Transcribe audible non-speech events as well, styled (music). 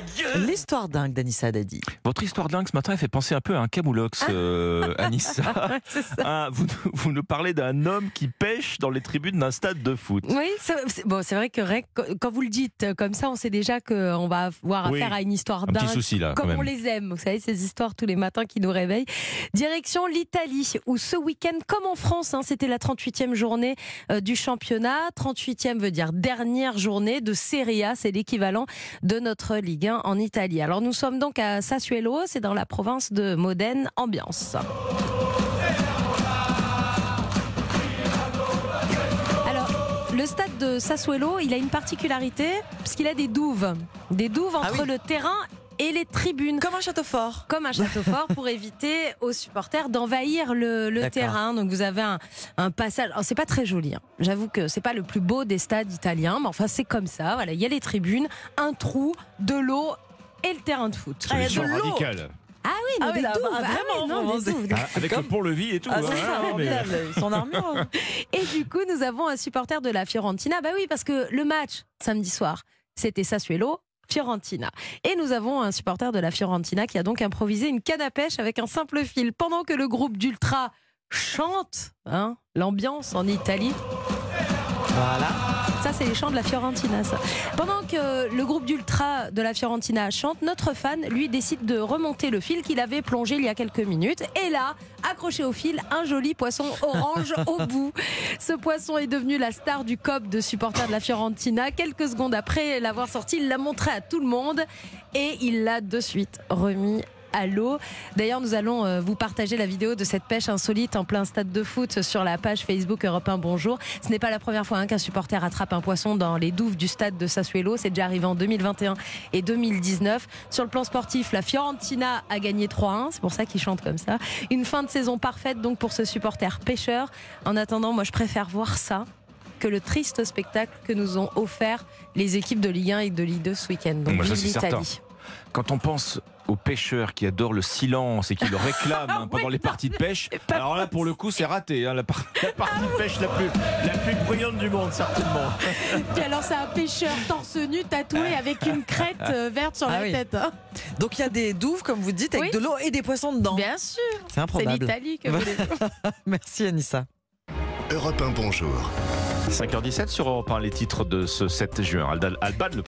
dingue L'histoire dingue d'Anissa Dadi. Votre histoire dingue ce matin, elle fait penser un peu à un camoulox, euh, Anissa. (laughs) Ah, vous, vous nous parlez d'un homme qui pêche dans les tribunes d'un stade de foot. Oui, c'est c'est- bon, c'est vrai que Rec, quand vous le dites euh, comme ça, on sait déjà qu'on va avoir Oui. affaire à une histoire Un petit dingue. souci là, quand Comme même. on les aime, vous savez, ces histoires tous les matins qui nous réveillent. Direction l'Italie, où ce week-end, comme en France, hein, c'était la 38e journée euh, du championnat. 38e veut dire dernière journée de Serie A, c'est l'équivalent de notre Ligue 1 en Italie. Alors nous sommes donc à Sassuolo, c'est dans la province de Modène, ambiance. Alors, le stade de Sassuolo, il a une particularité, puisqu'il a des douves. Des douves Ah entre oui. le terrain et les tribunes. Comme un château fort. Comme un château (laughs) fort pour éviter aux supporters d'envahir le, terrain. Donc vous avez un, un passage. Alors c'est pas très joli. hein. J'avoue que c'est pas le plus beau des stades italiens, mais enfin c'est comme ça. Voilà, il y a les tribunes, un trou, de l'eau et le terrain de foot. Ah, il y a de radicale. Ah oui, non, Ah oui, des douves. ah, Ah oui, vraiment, non, vraiment, des douves. Ah, avec Comme- le pont-levis et tout. Ah, hein, c'est ça, mais-. Son armure. (laughs) Et du coup, nous avons un supporter de la Fiorentina. Bah oui, parce que le match samedi soir, c'était Sassuolo. Fiorentina. Et nous avons un supporter de la Fiorentina qui a donc improvisé une canne à pêche avec un simple fil pendant que le groupe d'Ultra chante hein, l'ambiance en Italie. Voilà. Ça, c'est les chants de la Fiorentina, ça. Pendant que le groupe d'Ultra de la Fiorentina chante, notre fan, lui, décide de remonter le fil qu'il avait plongé il y a quelques minutes. Et là, accroché au fil, un joli poisson orange (laughs) au bout. Ce poisson est devenu la star du COP de supporters de la Fiorentina. Quelques secondes après l'avoir sorti, il l'a montré à tout le monde et il l'a de suite remis à l'eau. D'ailleurs, nous allons euh, vous partager la vidéo de cette pêche insolite en plein stade de foot sur la page Facebook Europe 1 Bonjour. Ce n'est pas la première fois hein, qu'un supporter attrape un poisson dans les douves du stade de Sassuolo. C'est déjà arrivé en 2021 et 2019. Sur le plan sportif, la Fiorentina a gagné 3-1. C'est pour ça qu'il chante comme ça. Une fin de saison parfaite donc pour ce supporter pêcheur. En attendant, moi je préfère voir ça que le triste spectacle que nous ont offert les équipes de Ligue 1 et de Ligue 2 ce week-end. Donc Moi, ça, c'est. Quand on pense aux pêcheurs qui adorent le silence et qui le réclament (laughs) hein, pendant les parties de pêche, alors là, pour le coup, c'est raté. hein, la, par- (laughs) la partie de pêche la plus, la plus bruyante du monde, certainement. (laughs) Puis alors c'est un pêcheur torse nu tatoué avec une crête euh, verte sur Ah la oui. tête. hein. Donc il y a des douves, comme vous dites, avec Oui. de l'eau et des poissons dedans. Bien sûr, C'est c'est improbable. l'Italie que vous voulez. Merci Anissa. Europe 1 Bonjour. 5h17 sur Europe 1, les titres de ce 7 juin. Alban, Alban, le